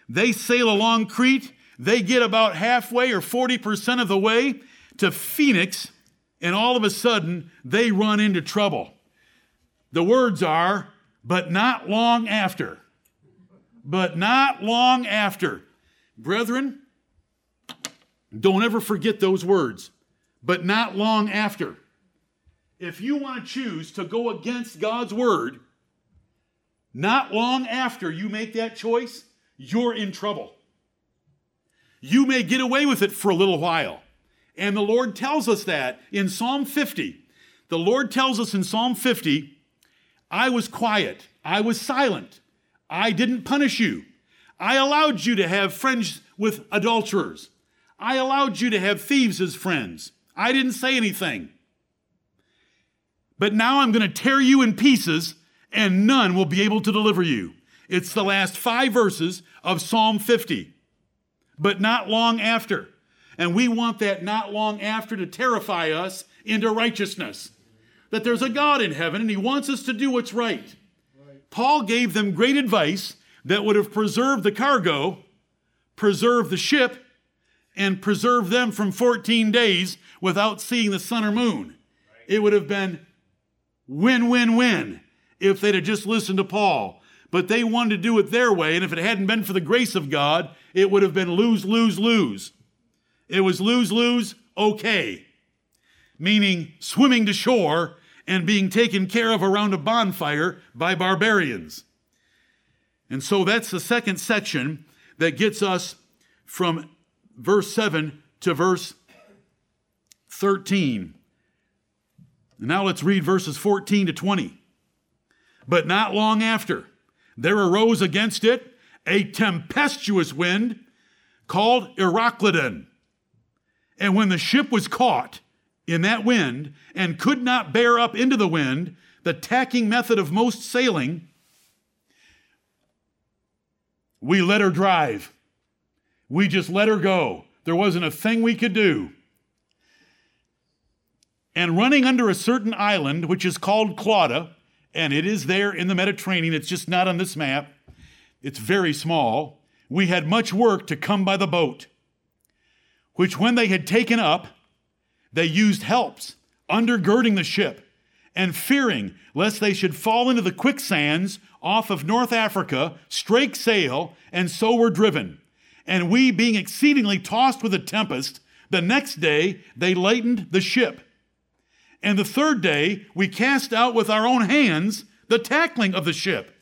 They sail along Crete. They get about halfway or 40% of the way to Phoenix, and all of a sudden, they run into trouble. The words are, but not long after. But not long after. Brethren, don't ever forget those words. But not long after. If you want to choose to go against God's word, not long after you make that choice, you're in trouble. You may get away with it for a little while. And the Lord tells us that in Psalm 50. The Lord tells us in Psalm 50, I was quiet, I was silent, I didn't punish you. I allowed you to have friends with adulterers. I allowed you to have thieves as friends. I didn't say anything. But now I'm going to tear you in pieces and none will be able to deliver you. It's the last five verses of Psalm 50. But not long after. And we want that not long after to terrify us into righteousness. That there's a God in heaven and he wants us to do what's right. Paul gave them great advice that would have preserved the cargo, preserved the ship, and preserved them from 14 days without seeing the sun or moon. It would have been win, win, win if they'd have just listened to Paul. But they wanted to do it their way, and if it hadn't been for the grace of God, it would have been lose, lose, lose. It was lose, lose, okay. Meaning swimming to shore and being taken care of around a bonfire by barbarians. And so that's the second section that gets us from verse 7 to verse 13. now let's read verses 14 to 20. But not long after, there arose against it a tempestuous wind called Euroclydon. And when the ship was caught in that wind and could not bear up into the wind, the tacking method of most sailing, we let her drive. We just let her go. There wasn't a thing we could do. And running under a certain island, which is called Clauda, and it is there in the Mediterranean. It's just not on this map. It's very small. We had much work to come by the boat, which when they had taken up, they used helps, undergirding the ship, and fearing lest they should fall into the quicksands off of North Africa, strake sail, and so were driven. And we, being exceedingly tossed with a tempest, the next day they lightened the ship and the third day we cast out with our own hands the tackling of the ship.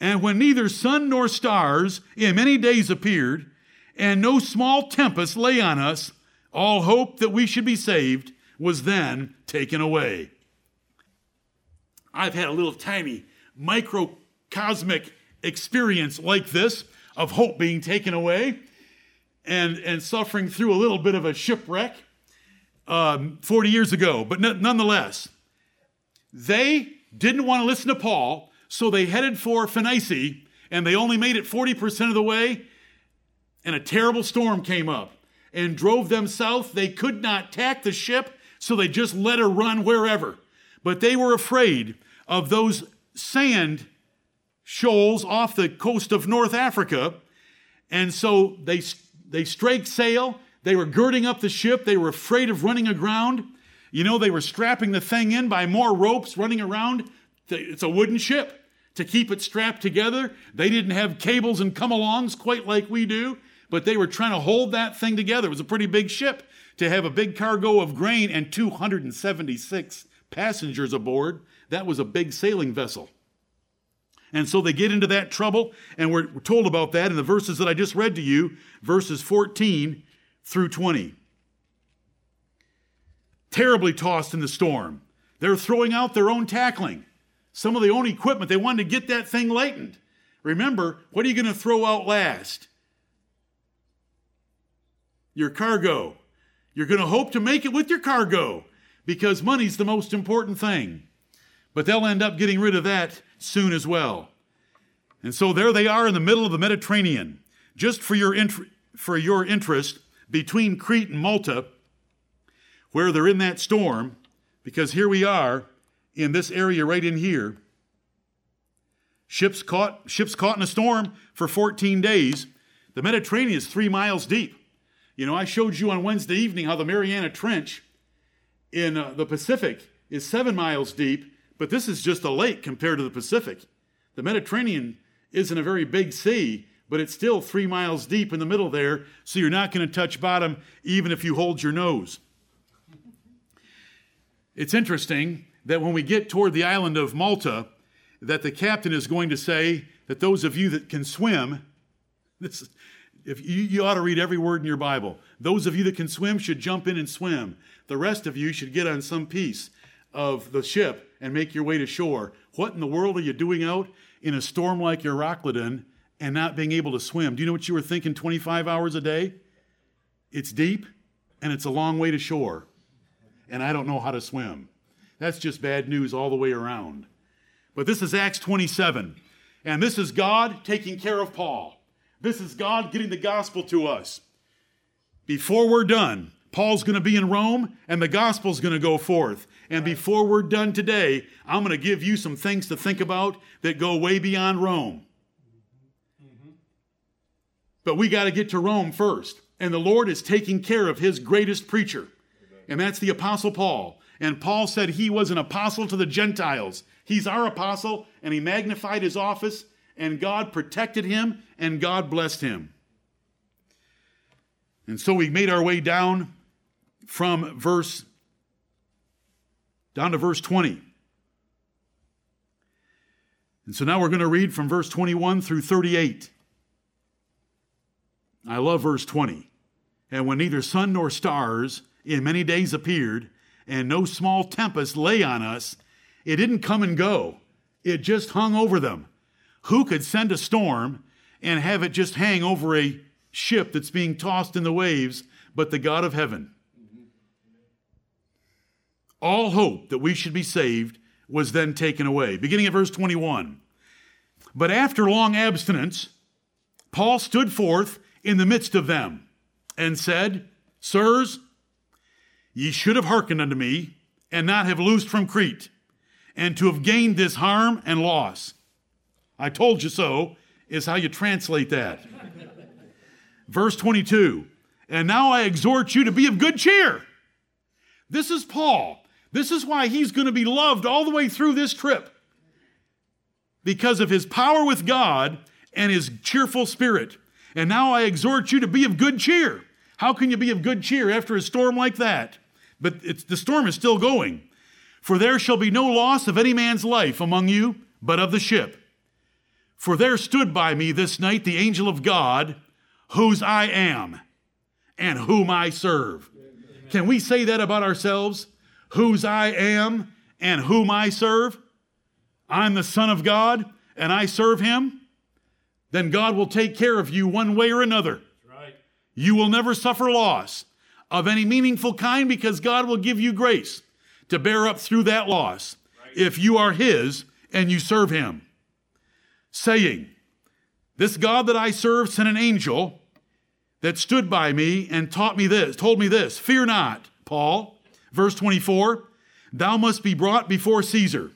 And when neither sun nor stars in many days appeared, and no small tempest lay on us, all hope that we should be saved was then taken away. I've had a little tiny microcosmic experience like this of hope being taken away and, and suffering through a little bit of a shipwreck um, 40 years ago. But nonetheless, they didn't want to listen to Paul, so they headed for Phoenicia, and they only made it 40% of the way, and a terrible storm came up and drove them south. They could not tack the ship, so they just let her run wherever. But they were afraid of those sand shoals off the coast of North Africa, and so they, they strake sail they were girding up the ship. They were afraid of running aground. You know, they were strapping the thing in by more ropes running around. It's a wooden ship to keep it strapped together. They didn't have cables and come alongs quite like we do, but they were trying to hold that thing together. It was a pretty big ship to have a big cargo of grain and 276 passengers aboard. That was a big sailing vessel. And so they get into that trouble, and we're, told about that in the verses that I just read to you, verses 14 through 20. Terribly tossed in the storm. They're throwing out their own tackling, some of the own equipment. They wanted to get that thing lightened. Remember, what are you going to throw out last? Your cargo. You're going to hope to make it with your cargo because money's the most important thing. But they'll end up getting rid of that soon as well. And so there they are in the middle of the Mediterranean. Just for your, int- for your interest, between Crete and Malta, where they're in that storm, because here we are in this area right in here. Ships caught, ships caught in a storm for 14 days. The Mediterranean is three miles deep. You know, I showed you on Wednesday evening how the Mariana Trench in uh, the Pacific is seven miles deep, but this is just a lake compared to the Pacific. The Mediterranean isn't a very big sea, but it's still three miles deep in the middle there, so you're not going to touch bottom even if you hold your nose. It's interesting that when we get toward the island of Malta, that the captain is going to say that those of you that can swim, this, if you, you ought to read every word in your Bible. Those of you that can swim should jump in and swim. The rest of you should get on some piece of the ship and make your way to shore. What in the world are you doing out in a storm like Euroclydon and not being able to swim? Do you know what you were thinking 25 hours a day? It's deep and it's a long way to shore and I don't know how to swim. That's just bad news all the way around. But this is Acts 27, and this is God taking care of Paul. This is God getting the gospel to us. Before we're done, Paul's going to be in Rome and the gospel's going to go forth. And before we're done today, I'm going to give you some things to think about that go way beyond Rome. Mm-hmm. But we got to get to Rome first. And the Lord is taking care of his greatest preacher and that's the Apostle Paul. And Paul said he was an apostle to the Gentiles. He's our apostle, and he magnified his office, and God protected him, and God blessed him. And so we made our way down from verse down to verse 20. And so now we're going to read from verse 21 through 38. I love verse 20. And when neither sun nor stars in many days appeared, and no small tempest lay on us. It didn't come and go, it just hung over them. Who could send a storm and have it just hang over a ship that's being tossed in the waves but the God of heaven? All hope that we should be saved was then taken away. Beginning at verse 21. But after long abstinence, Paul stood forth in the midst of them and said, Sirs, Ye should have hearkened unto me, and not have loosed from Crete, and to have gained this harm and loss. I told you so, is how you translate that. Verse 22 And now I exhort you to be of good cheer. This is Paul. This is why he's going to be loved all the way through this trip because of his power with God and his cheerful spirit. And now I exhort you to be of good cheer. How can you be of good cheer after a storm like that? but the storm is still going. For there shall be no loss of any man's life among you, but of the ship. For there stood by me this night the angel of God, whose I am, and whom I serve. Can we say that about ourselves? Whose I am, and whom I serve? I'm the Son of God, and I serve him. Then God will take care of you one way or another. Right. You will never suffer loss of any meaningful kind because God will give you grace to bear up through that loss right. if you are His and you serve Him. Saying, This God that I serve sent an angel that stood by me and taught me this, told me this Fear not, Paul. Verse 24, Thou must be brought before Caesar.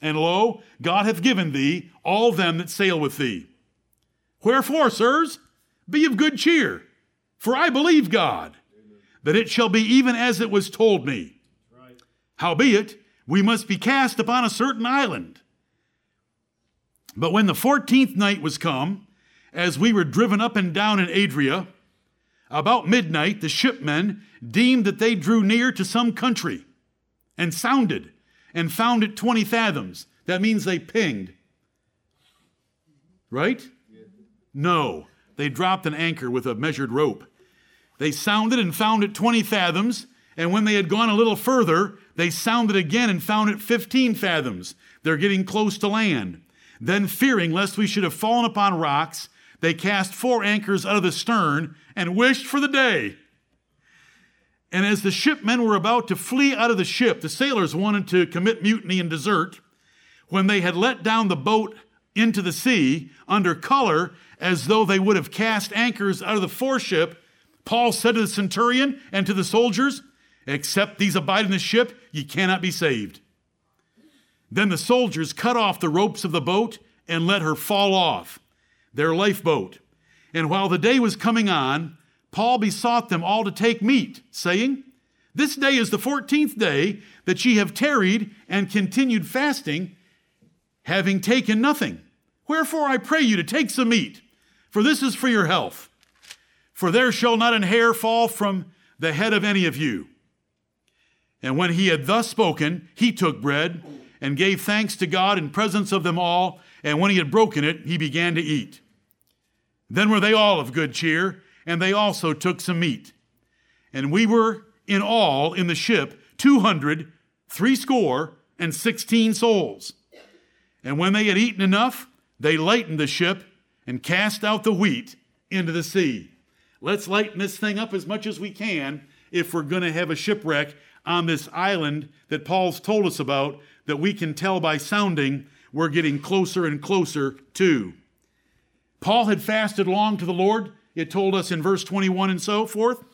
And lo, God hath given thee all them that sail with thee. Wherefore, sirs, be of good cheer, for I believe God that it shall be even as it was told me. Right. Howbeit, we must be cast upon a certain island. But when the fourteenth night was come, as we were driven up and down in Adria, About midnight, the shipmen deemed that they drew near to some country and sounded and found it 20 fathoms. That means they pinged. Right? No. They dropped an anchor with a measured rope. They sounded and found it 20 fathoms, and when they had gone a little further, they sounded again and found it 15 fathoms. They're getting close to land. Then, fearing lest we should have fallen upon rocks, they cast four anchors out of the stern and wished for the day. And as the shipmen were about to flee out of the ship, the sailors wanted to commit mutiny and desert. When they had let down the boat into the sea under color as though they would have cast anchors out of the foreship, Paul said to the centurion and to the soldiers, Except these abide in the ship, ye cannot be saved. Then the soldiers cut off the ropes of the boat and let her fall off, their lifeboat. And while the day was coming on, Paul besought them all to take meat, saying, This day is the fourteenth day that ye have tarried and continued fasting, having taken nothing. Wherefore I pray you to take some meat, for this is for your health. For there shall not an hair fall from the head of any of you. And when he had thus spoken, he took bread and gave thanks to God in presence of them all. And when he had broken it, he began to eat. Then were they all of good cheer, and they also took some meat. And we were in all in the ship two hundred, threescore, and sixteen souls. And when they had eaten enough, they lightened the ship and cast out the wheat into the sea. Let's lighten this thing up as much as we can if we're going to have a shipwreck on this island that Paul's told us about that we can tell by sounding we're getting closer and closer to. Paul had fasted long to the Lord, it told us in verse 21 and so forth.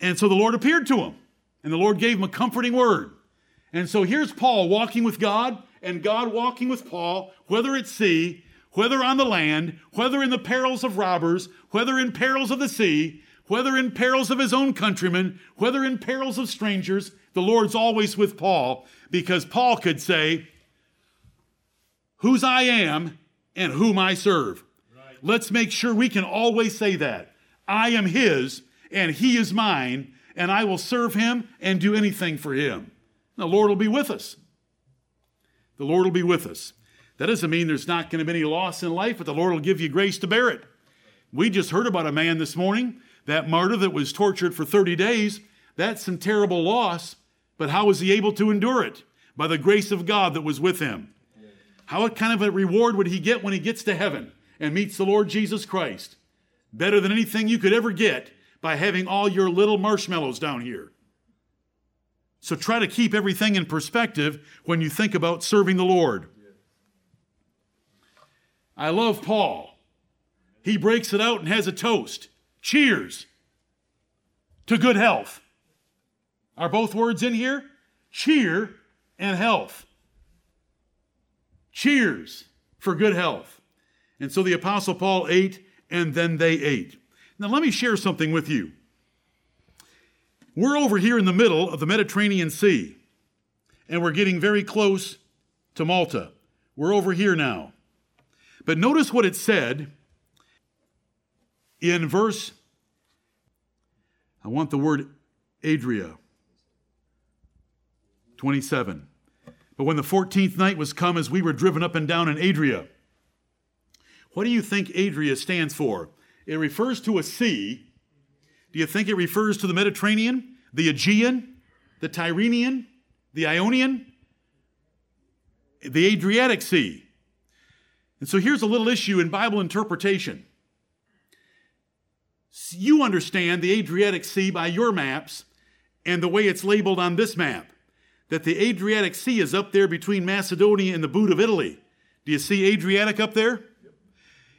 And so the Lord appeared to him, and the Lord gave him a comforting word. And so here's Paul walking with God, and God walking with Paul, whether at sea, whether on the land, whether in the perils of robbers, whether in perils of the sea, whether in perils of his own countrymen, whether in perils of strangers, the Lord's always with Paul because Paul could say, Whose I am and whom I serve. Right. Let's make sure we can always say that. I am his and he is mine, and I will serve him and do anything for him. The Lord will be with us. The Lord will be with us. That doesn't mean there's not going to be any loss in life, but the Lord will give you grace to bear it. We just heard about a man this morning that martyr that was tortured for 30 days, that's some terrible loss, but how was he able to endure it? By the grace of God that was with him. How what kind of a reward would he get when he gets to heaven and meets the Lord Jesus Christ? Better than anything you could ever get by having all your little marshmallows down here. So try to keep everything in perspective when you think about serving the Lord. I love Paul. He breaks it out and has a toast. Cheers to good health. Are both words in here? Cheer and health. Cheers for good health. And so the Apostle Paul ate, and then they ate. Now, let me share something with you. We're over here in the middle of the Mediterranean Sea, and we're getting very close to Malta. We're over here now. But notice what it said in verse, I want the word Adria, 27. But when the 14th night was come, as we were driven up and down in Adria, what do you think Adria stands for? It refers to a sea. Do you think it refers to the Mediterranean, the Aegean, the Tyrrhenian, the Ionian, the Adriatic Sea? And so here's a little issue in Bible interpretation you understand the Adriatic Sea by your maps and the way it's labeled on this map. That the Adriatic Sea is up there between Macedonia and the boot of Italy. Do you see Adriatic up there?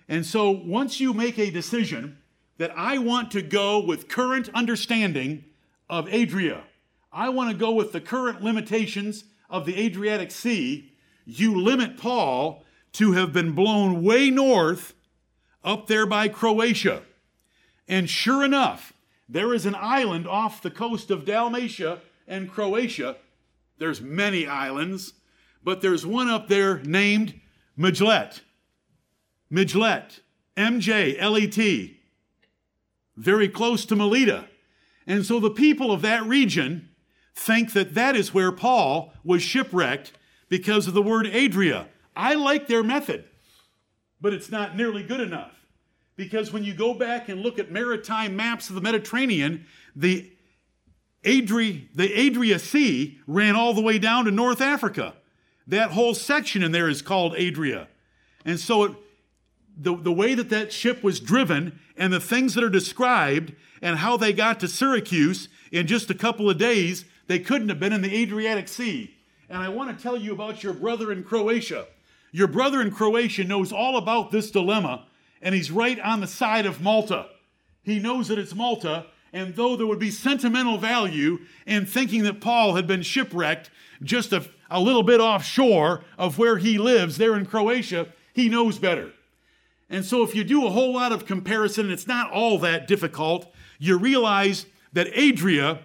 And so once you make a decision that I want to go with current understanding of Adria, I want to go with the current limitations of the Adriatic Sea, you limit Paul to have been blown way north up there by Croatia. And sure enough, there is an island off the coast of Dalmatia and Croatia. There's many islands, but there's one up there named Mjlet. Mjlet. M J L E T. very close to Melita. And so the people of that region think that that is where Paul was shipwrecked because of the word Adria. I like their method, but it's not nearly good enough. Because when you go back and look at maritime maps of the Mediterranean, the Adria, the Adria Sea ran all the way down to North Africa. That whole section in there is called Adria. And so it, the, the way that that ship was driven and the things that are described and how they got to Syracuse in just a couple of days, they couldn't have been in the Adriatic Sea. And I want to tell you about your brother in Croatia. Your brother in Croatia knows all about this dilemma, and he's right on the side of Malta. He knows that it's Malta, and though there would be sentimental value in thinking that Paul had been shipwrecked just a, a little bit offshore of where he lives there in Croatia, he knows better. And so, if you do a whole lot of comparison, it's not all that difficult, you realize that Adria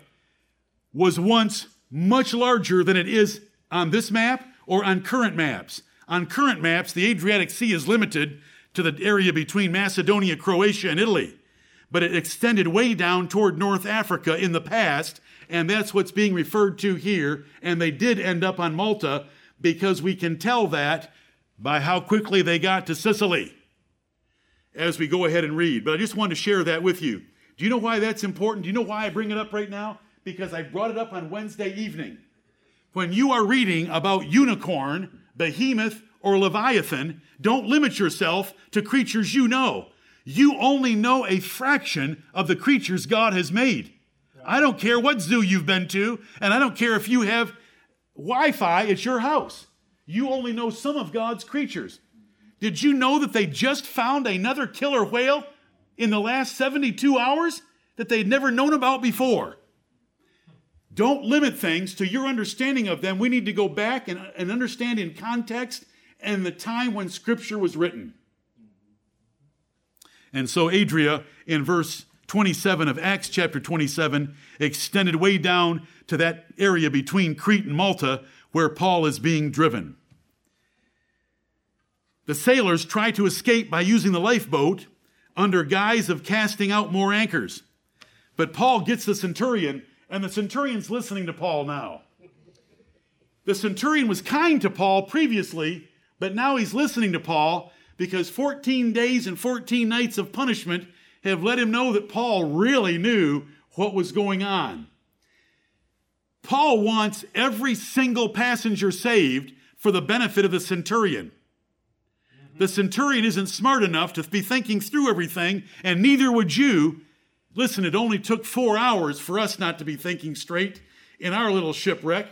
was once much larger than it is on this map or on current maps. On current maps, the Adriatic Sea is limited to the area between Macedonia, Croatia, and Italy. But it extended way down toward North Africa in the past, and that's what's being referred to here. And they did end up on Malta because we can tell that by how quickly they got to Sicily as we go ahead and read. But I just wanted to share that with you. Do you know why that's important? Do you know why I bring it up right now? Because I brought it up on Wednesday evening. When you are reading about unicorn, behemoth, or leviathan, don't limit yourself to creatures you know. You only know a fraction of the creatures God has made. I don't care what zoo you've been to, and I don't care if you have Wi Fi at your house. You only know some of God's creatures. Did you know that they just found another killer whale in the last 72 hours that they'd never known about before? Don't limit things to your understanding of them. We need to go back and, and understand in context and the time when Scripture was written. And so, Adria, in verse 27 of Acts chapter 27, extended way down to that area between Crete and Malta where Paul is being driven. The sailors try to escape by using the lifeboat under guise of casting out more anchors. But Paul gets the centurion, and the centurion's listening to Paul now. The centurion was kind to Paul previously, but now he's listening to Paul because 14 days and 14 nights of punishment have let him know that Paul really knew what was going on. Paul wants every single passenger saved for the benefit of the centurion. The centurion isn't smart enough to be thinking through everything, and neither would you. Listen, it only took four hours for us not to be thinking straight in our little shipwreck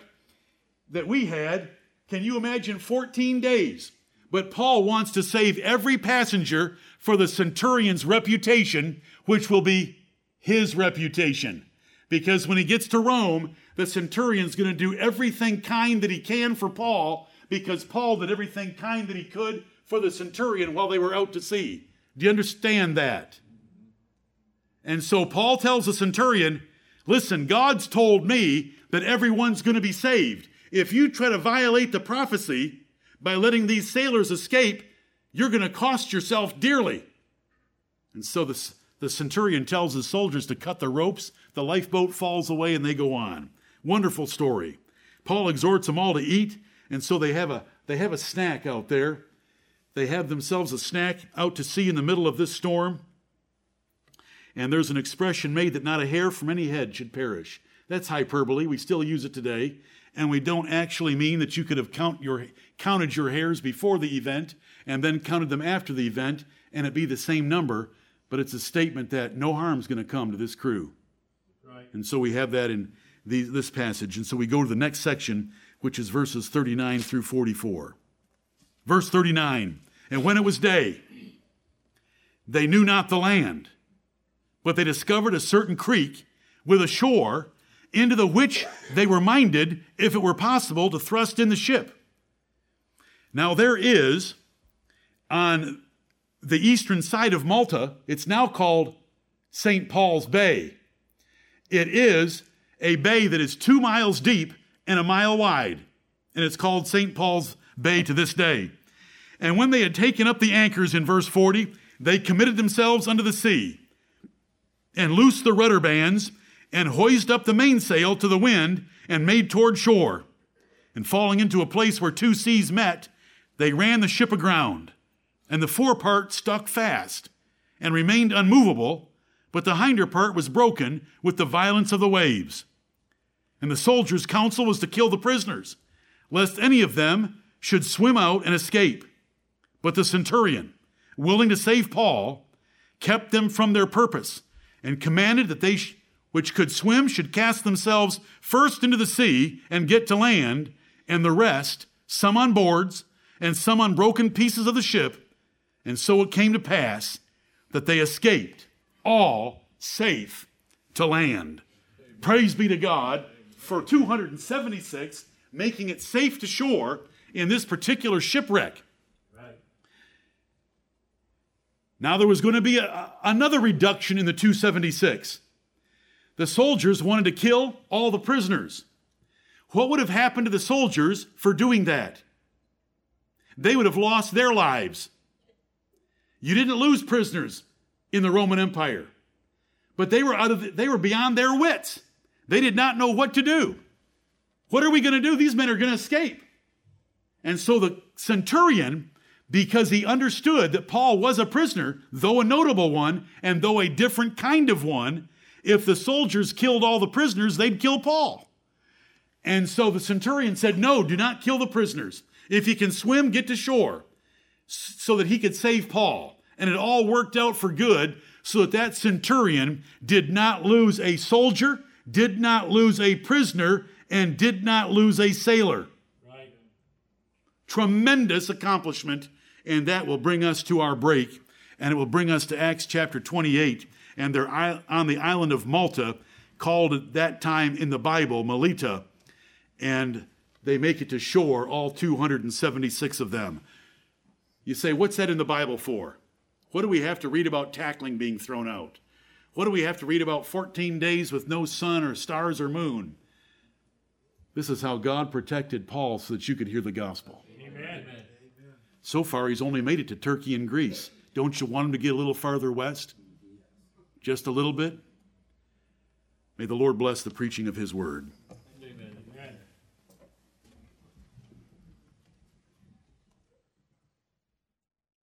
that we had. Can you imagine 14 days? But Paul wants to save every passenger for the centurion's reputation, which will be his reputation. Because when he gets to Rome, the centurion's going to do everything kind that he can for Paul, because Paul did everything kind that he could for the centurion while they were out to sea. Do you understand that? And so Paul tells the centurion, listen, God's told me that everyone's going to be saved. If you try to violate the prophecy by letting these sailors escape, you're going to cost yourself dearly. And so the, the centurion tells his soldiers to cut the ropes, the lifeboat falls away, and they go on. Wonderful story. Paul exhorts them all to eat, and so they have a, they have a snack out there. They have themselves a snack out to sea in the middle of this storm. And there's an expression made that not a hair from any head should perish. That's hyperbole. We still use it today. And we don't actually mean that you could have count your, counted your hairs before the event and then counted them after the event and it be the same number. But it's a statement that no harm is going to come to this crew. Right. And so we have that in the, this passage. And so we go to the next section, which is verses 39 through 44. Verse 39 And when it was day, they knew not the land, but they discovered a certain creek with a shore, into the which they were minded, if it were possible, to thrust in the ship. Now there is on the eastern side of Malta, it's now called St. Paul's Bay. It is a bay that is two miles deep and a mile wide, and it's called St. Paul's Bay to this day. And when they had taken up the anchors in verse 40, they committed themselves unto the sea. and loosed the rudder bands and hoised up the mainsail to the wind and made toward shore. And falling into a place where two seas met, they ran the ship aground. And the forepart stuck fast and remained unmovable, but the hinder part was broken with the violence of the waves. And the soldiers' counsel was to kill the prisoners, lest any of them should swim out and escape. But the centurion, willing to save Paul, kept them from their purpose and commanded that they which could swim should cast themselves first into the sea and get to land, and the rest, some on boards and some on broken pieces of the ship. And so it came to pass that they escaped, all safe to land. Praise be to God for 276 making it safe to shore in this particular shipwreck. Now, there was going to be a, another reduction in the 276. The soldiers wanted to kill all the prisoners. What would have happened to the soldiers for doing that? They would have lost their lives. You didn't lose prisoners in the Roman Empire, but they were out of the, they were beyond their wits. They did not know what to do. What are we going to do? These men are going to escape. And so the centurion because he understood that Paul was a prisoner, though a notable one, and though a different kind of one. If the soldiers killed all the prisoners, they'd kill Paul. And so the centurion said, No, do not kill the prisoners. If you can swim, get to shore so that he could save Paul. And it all worked out for good so that that centurion did not lose a soldier, did not lose a prisoner, and did not lose a sailor. Right. Tremendous accomplishment and that will bring us to our break, and it will bring us to Acts chapter 28. And they're on the island of Malta, called at that time in the Bible Melita, and they make it to shore, all 276 of them. You say, what's that in the Bible for? What do we have to read about tackling being thrown out? What do we have to read about 14 days with no sun or stars or moon? This is how God protected Paul so that you could hear the gospel. Amen. So far, he's only made it to Turkey and Greece. Don't you want him to get a little farther west? Just a little bit? May the Lord bless the preaching of his word.